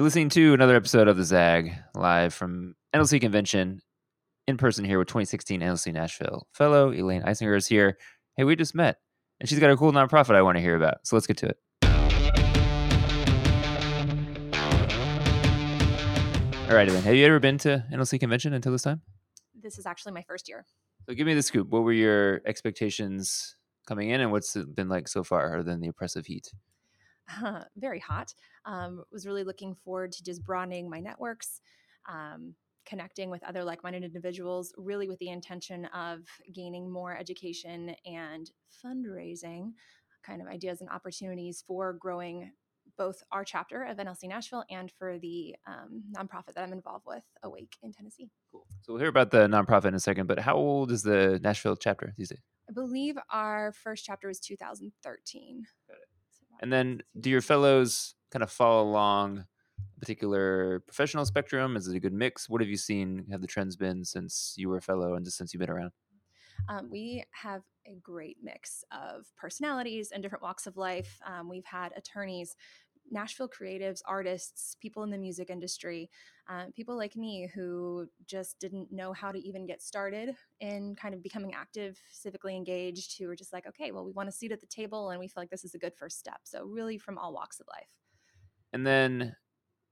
You're listening to another episode of the Zag live from NLC convention in person here with 2016 NLC Nashville. Fellow Elaine Eisinger is here. Hey, we just met, and she's got a cool nonprofit I want to hear about. So let's get to it. All right, Elaine, have you ever been to NLC convention until this time? This is actually my first year. So give me the scoop. What were your expectations coming in, and what's it been like so far, other than the oppressive heat? very hot. Um, was really looking forward to just broadening my networks, um, connecting with other like-minded individuals, really with the intention of gaining more education and fundraising kind of ideas and opportunities for growing both our chapter of NLC Nashville and for the um, nonprofit that I'm involved with, Awake in Tennessee. Cool. So we'll hear about the nonprofit in a second, but how old is the Nashville chapter these days? I believe our first chapter was 2013. And then do your fellows kind of follow along a particular professional spectrum? Is it a good mix? What have you seen? Have the trends been since you were a fellow and just since you've been around? Um, we have a great mix of personalities and different walks of life. Um, we've had attorneys Nashville creatives, artists, people in the music industry, uh, people like me who just didn't know how to even get started in kind of becoming active, civically engaged, who were just like, okay, well, we want a seat at the table and we feel like this is a good first step. So, really, from all walks of life. And then,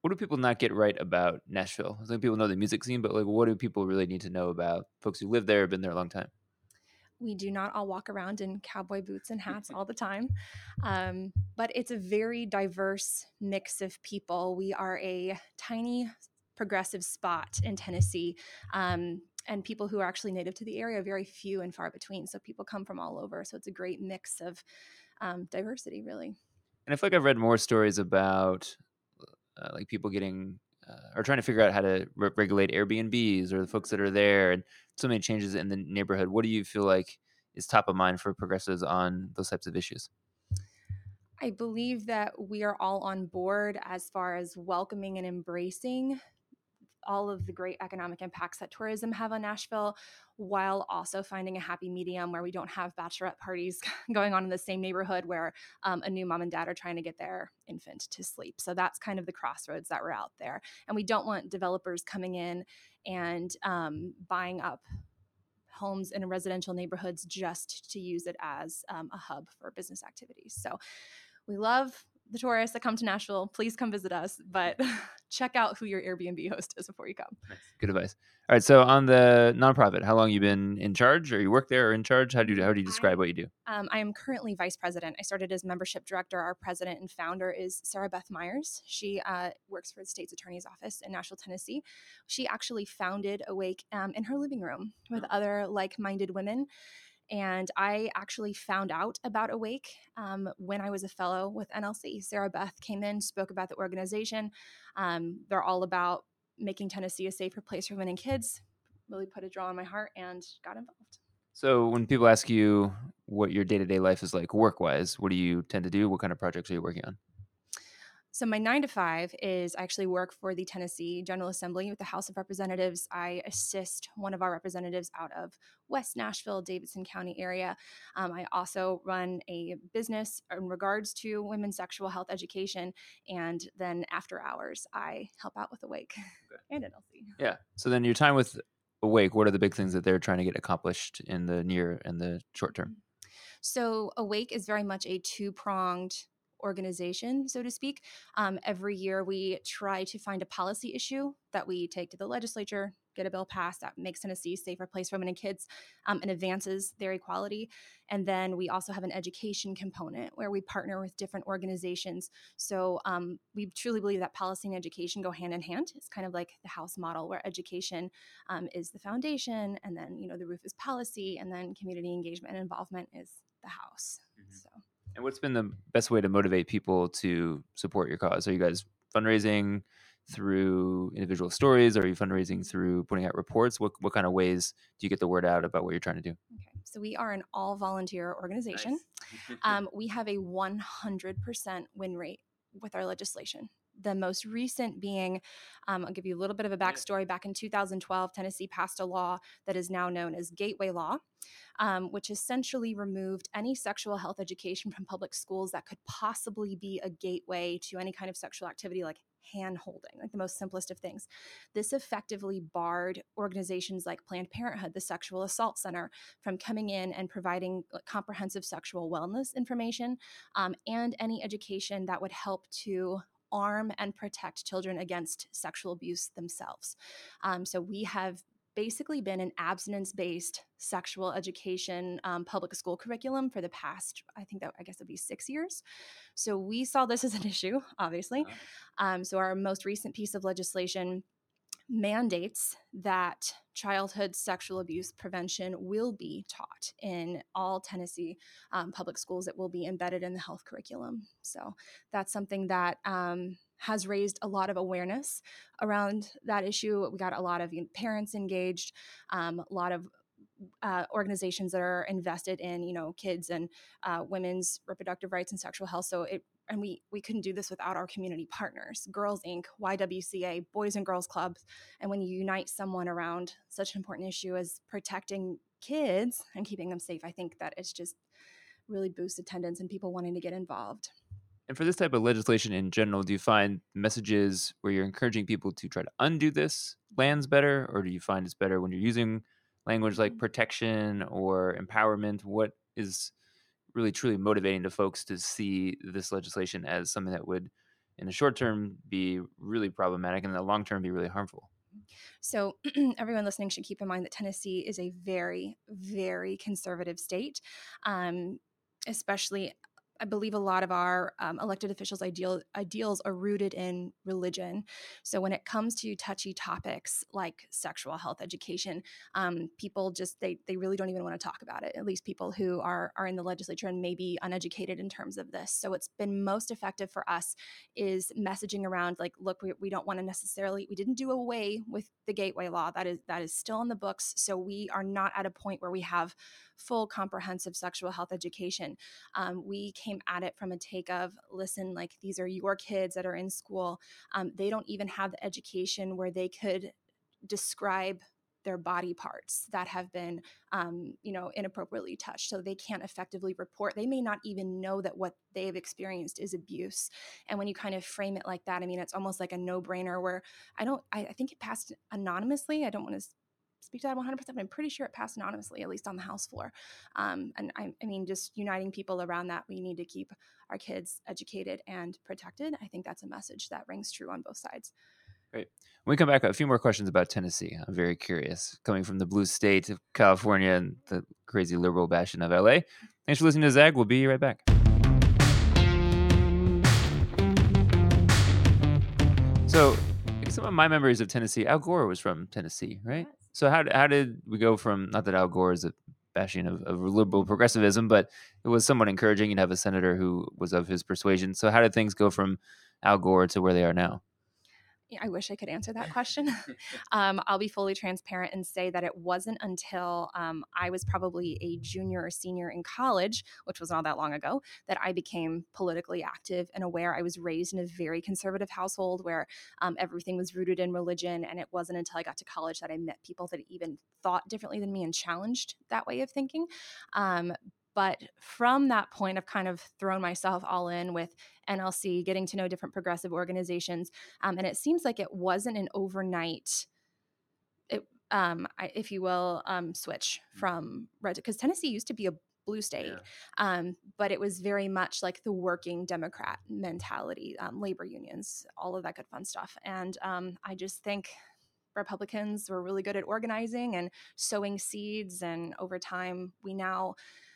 what do people not get right about Nashville? I think people know the music scene, but like, what do people really need to know about folks who live there, have been there a long time? We do not all walk around in cowboy boots and hats all the time. Um, but it's a very diverse mix of people. We are a tiny progressive spot in Tennessee. Um, and people who are actually native to the area are very few and far between. So people come from all over. So it's a great mix of um, diversity, really. And I feel like I've read more stories about uh, like people getting uh, or trying to figure out how to re- regulate Airbnbs or the folks that are there, and so many changes in the neighborhood. What do you feel like is top of mind for progressives on those types of issues? I believe that we are all on board as far as welcoming and embracing all of the great economic impacts that tourism have on Nashville while also finding a happy medium where we don't have bachelorette parties going on in the same neighborhood where um, a new mom and dad are trying to get their infant to sleep. So that's kind of the crossroads that we're out there. And we don't want developers coming in and um, buying up homes in residential neighborhoods just to use it as um, a hub for business activities. So we love the tourists that come to Nashville, please come visit us, but check out who your Airbnb host is before you come. Good advice. All right, so on the nonprofit, how long you been in charge, or you work there, or in charge? How do you how do you describe I, what you do? Um, I am currently vice president. I started as membership director. Our president and founder is Sarah Beth Myers. She uh, works for the state's attorney's office in Nashville, Tennessee. She actually founded Awake um, in her living room with other like-minded women and I actually found out about Awake um, when I was a fellow with NLC. Sarah Beth came in, spoke about the organization. Um, they're all about making Tennessee a safer place for women and kids. Really put a draw on my heart and got involved. So, when people ask you what your day to day life is like work wise, what do you tend to do? What kind of projects are you working on? So my nine to five is I actually work for the Tennessee General Assembly with the House of Representatives. I assist one of our representatives out of West Nashville, Davidson County area. Um, I also run a business in regards to women's sexual health education, and then after hours, I help out with Awake okay. and NLC. Yeah. So then your time with Awake, what are the big things that they're trying to get accomplished in the near and the short term? So Awake is very much a two pronged organization, so to speak. Um, every year, we try to find a policy issue that we take to the legislature, get a bill passed that makes Tennessee a safer place for women and kids um, and advances their equality. And then we also have an education component where we partner with different organizations. So um, we truly believe that policy and education go hand in hand. It's kind of like the house model where education um, is the foundation, and then you know the roof is policy, and then community engagement and involvement is the house. Mm-hmm. So. And what's been the best way to motivate people to support your cause? Are you guys fundraising through individual stories? Are you fundraising through putting out reports? What what kind of ways do you get the word out about what you're trying to do? Okay, so we are an all volunteer organization. Nice. um, we have a 100% win rate with our legislation the most recent being, um, I'll give you a little bit of a backstory. Back in 2012, Tennessee passed a law that is now known as Gateway Law, um, which essentially removed any sexual health education from public schools that could possibly be a gateway to any kind of sexual activity like hand holding, like the most simplest of things. This effectively barred organizations like Planned Parenthood, the Sexual Assault Center, from coming in and providing comprehensive sexual wellness information um, and any education that would help to arm and protect children against sexual abuse themselves. Um, so we have basically been an abstinence based sexual education um, public school curriculum for the past i think that i guess it'd be six years. So we saw this as an issue obviously. Um, so our most recent piece of legislation mandates that childhood sexual abuse prevention will be taught in all Tennessee um, public schools. It will be embedded in the health curriculum. So that's something that um, has raised a lot of awareness around that issue. We got a lot of parents engaged, um, a lot of uh, organizations that are invested in you know kids and uh, women's reproductive rights and sexual health. So it and we we couldn't do this without our community partners, Girls Inc., YWCA, Boys and Girls Clubs, and when you unite someone around such an important issue as protecting kids and keeping them safe, I think that it's just really boosts attendance and people wanting to get involved. And for this type of legislation in general, do you find messages where you're encouraging people to try to undo this lands better, or do you find it's better when you're using language like mm-hmm. protection or empowerment? What is really truly motivating to folks to see this legislation as something that would, in the short term, be really problematic, and in the long term, be really harmful? So, everyone listening should keep in mind that Tennessee is a very, very conservative state, um, especially I believe a lot of our um, elected officials' ideal, ideals are rooted in religion. So when it comes to touchy topics like sexual health education, um, people just they they really don't even want to talk about it. At least people who are are in the legislature and maybe uneducated in terms of this. So it's been most effective for us is messaging around like, look, we, we don't want to necessarily we didn't do away with the gateway law that is that is still in the books. So we are not at a point where we have full comprehensive sexual health education. Um, we came at it from a take of listen, like these are your kids that are in school. Um, they don't even have the education where they could describe their body parts that have been um, you know inappropriately touched. So they can't effectively report. They may not even know that what they've experienced is abuse. And when you kind of frame it like that i mean it's almost like a no-brainer where i don't i, I think it passed anonymously. I don't want to speak to that 100%, but I'm pretty sure it passed anonymously, at least on the House floor. Um, and I, I mean, just uniting people around that, we need to keep our kids educated and protected. I think that's a message that rings true on both sides. Great. When we come back, a few more questions about Tennessee. I'm very curious. Coming from the blue state of California and the crazy liberal bastion of LA. Thanks for listening to Zag. We'll be right back. So, some of my memories of Tennessee, Al Gore was from Tennessee, right? So how how did we go from not that Al Gore is a bashing of, of liberal progressivism, but it was somewhat encouraging. You'd have a senator who was of his persuasion. So how did things go from Al Gore to where they are now? I wish I could answer that question. um, I'll be fully transparent and say that it wasn't until um, I was probably a junior or senior in college, which was not that long ago, that I became politically active and aware. I was raised in a very conservative household where um, everything was rooted in religion. And it wasn't until I got to college that I met people that even thought differently than me and challenged that way of thinking. But from that point, I've kind of thrown myself all in with NLC, getting to know different progressive organizations. Um, and it seems like it wasn't an overnight, it, um, if you will, um, switch mm. from red because Tennessee used to be a blue state, yeah. um, but it was very much like the working Democrat mentality, um, labor unions, all of that good fun stuff. And um, I just think Republicans were really good at organizing and sowing seeds. And over time, we now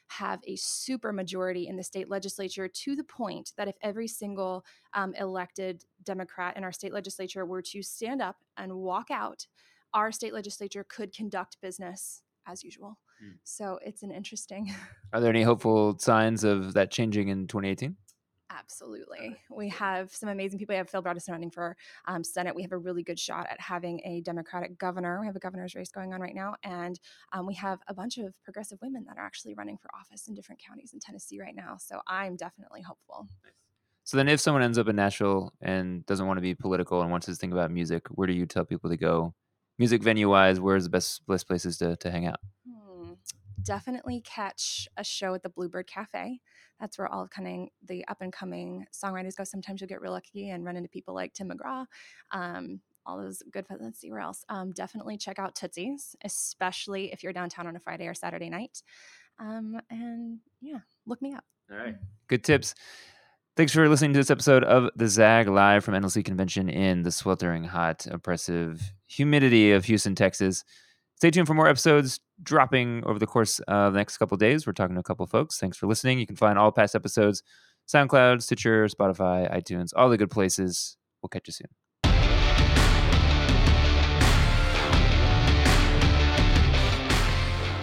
have a super majority in the state legislature to the point that if every single um, elected Democrat in our state legislature were to stand up and walk out, our state legislature could conduct business as usual. Mm. So it's an interesting. Are there any hopeful signs of that changing in 2018? Absolutely. We have some amazing people. We have Phil Bredesen running for um, Senate. We have a really good shot at having a Democratic governor. We have a governor's race going on right now. And um, we have a bunch of progressive women that are actually running for office in different counties in Tennessee right now. So I'm definitely hopeful. So then, if someone ends up in Nashville and doesn't want to be political and wants to think about music, where do you tell people to go? Music venue wise, where's the best best places to, to hang out? Definitely catch a show at the Bluebird Cafe. That's where all of kind of the up and coming songwriters go. Sometimes you'll get real lucky and run into people like Tim McGraw. Um, all those good. Let's see where else. Um, definitely check out Tootsie's, especially if you're downtown on a Friday or Saturday night. Um, and yeah, look me up. All right, good tips. Thanks for listening to this episode of the Zag live from NLC Convention in the sweltering hot, oppressive humidity of Houston, Texas. Stay tuned for more episodes dropping over the course of the next couple days. We're talking to a couple folks. Thanks for listening. You can find all past episodes SoundCloud, Stitcher, Spotify, iTunes, all the good places. We'll catch you soon.